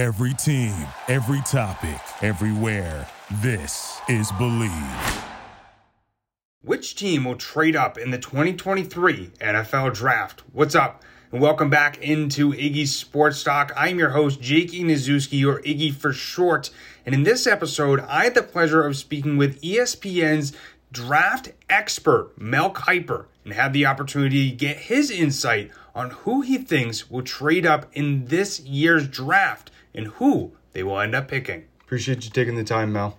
Every team, every topic, everywhere. This is Bleav. Which team will trade up in the 2023 NFL Draft? What's up? And welcome back into Iggy's Sports Talk. I'm your host, Jake Nazuski, or Iggy for short. And in this episode, I had the pleasure of speaking with ESPN's draft expert, Mel Kiper, and had the opportunity to get his insight on who he thinks will trade up in this year's draft and who they will end up picking. Appreciate you taking the time, Mel.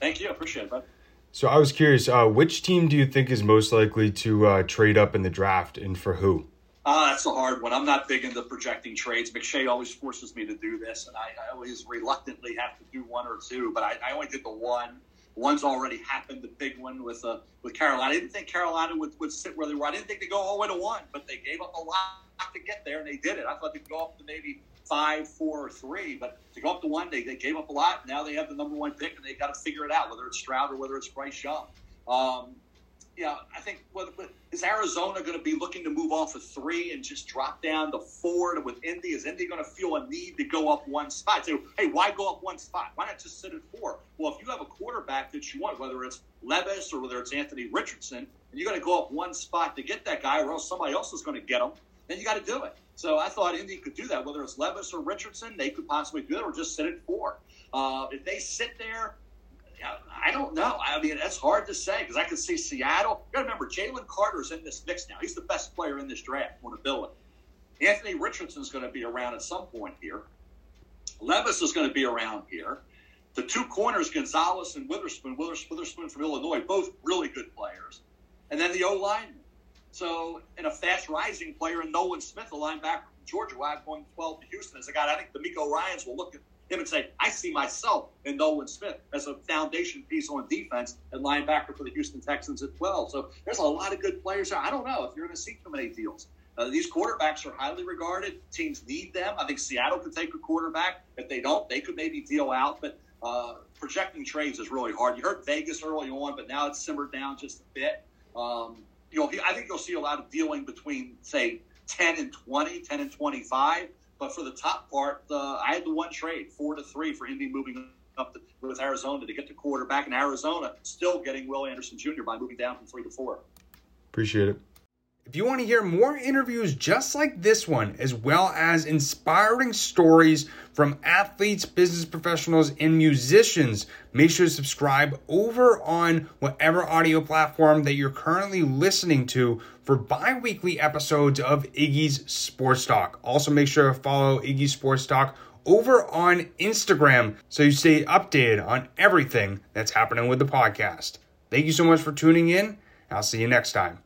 Thank you. I appreciate it, bud. So I was curious, uh, which team do you think is most likely to uh, trade up in the draft and for who? Uh, that's a hard one. I'm not big into projecting trades. McShay always forces me to do this, and I, I always reluctantly have to do one or two, but I, I only did the one. One's already happened, the big one with uh, with Carolina. I didn't think Carolina would, would sit where they were. I didn't think they'd go all the way to one, but they gave up a lot to get there, and they did it. I thought they'd go up to maybe five, four, or three, but to go up to one, they, they gave up a lot. Now they have the number one pick, and they got to figure it out, whether it's Stroud or whether it's Bryce Young. Um, yeah, I think what, what, is Arizona going to be looking to move off of three and just drop down to four to, with Indy? Is Indy going to feel a need to go up one spot? Say, hey, why go up one spot? Why not just sit at four? Well, if you have a quarterback that you want, whether it's Levis or whether it's Anthony Richardson, and you're going to go up one spot to get that guy, or else somebody else is going to get him, then you got to do it. So I thought Indy could do that, whether it's Levis or Richardson, they could possibly do it, or just sit at four. Uh, if they sit there, I don't know. I mean, that's hard to say because I can see Seattle. You got to remember, Jalen Carter's in this mix now. He's the best player in this draft on ability. Anthony Richardson's going to be around at some point here. Levis is going to be around here. The two corners, Gonzalez and Witherspoon, Witherspoon from Illinois, both really good players. And then the O line. So, and a fast rising player in Nolan Smith, a linebacker from Georgia, who I've going 12 to Houston as a guy. I think DeMeco Ryans will look at him and say, I see myself in Nolan Smith as a foundation piece on defense and linebacker for the Houston Texans at 12. So there's a lot of good players there. I don't know if you're going to see too many deals. Uh, these quarterbacks are highly regarded. Teams need them. I think Seattle could take a quarterback. If they don't, they could maybe deal out. But uh, projecting trades is really hard. You heard Vegas early on, but now it's simmered down just a bit. Um, you know, I think you'll see a lot of dealing between, say, 10 and 20, 10 and 25. But for the top part, uh, I had the one trade, four to three, for Indy moving up to, with Arizona to get the quarterback, and Arizona still getting Will Anderson Jr. by moving down from three to four. Appreciate it. If you want to hear more interviews just like this one, as well as inspiring stories from athletes, business professionals, and musicians, make sure to subscribe over on whatever audio platform that you're currently listening to for bi weekly episodes of Iggy's Sports Talk. Also, make sure to follow Iggy's Sports Talk over on Instagram so you stay updated on everything that's happening with the podcast. Thank you so much for tuning in. I'll see you next time.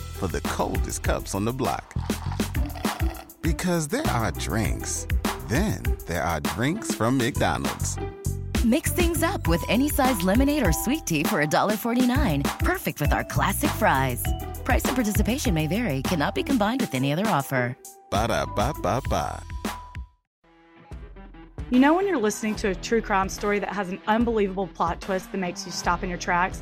for the coldest cups on the block. Because there are drinks, then there are drinks from McDonald's. Mix things up with any size lemonade or sweet tea for $1.49. Perfect with our classic fries. Price and participation may vary, cannot be combined with any other offer. Ba da ba ba ba. You know, when you're listening to a true crime story that has an unbelievable plot twist that makes you stop in your tracks?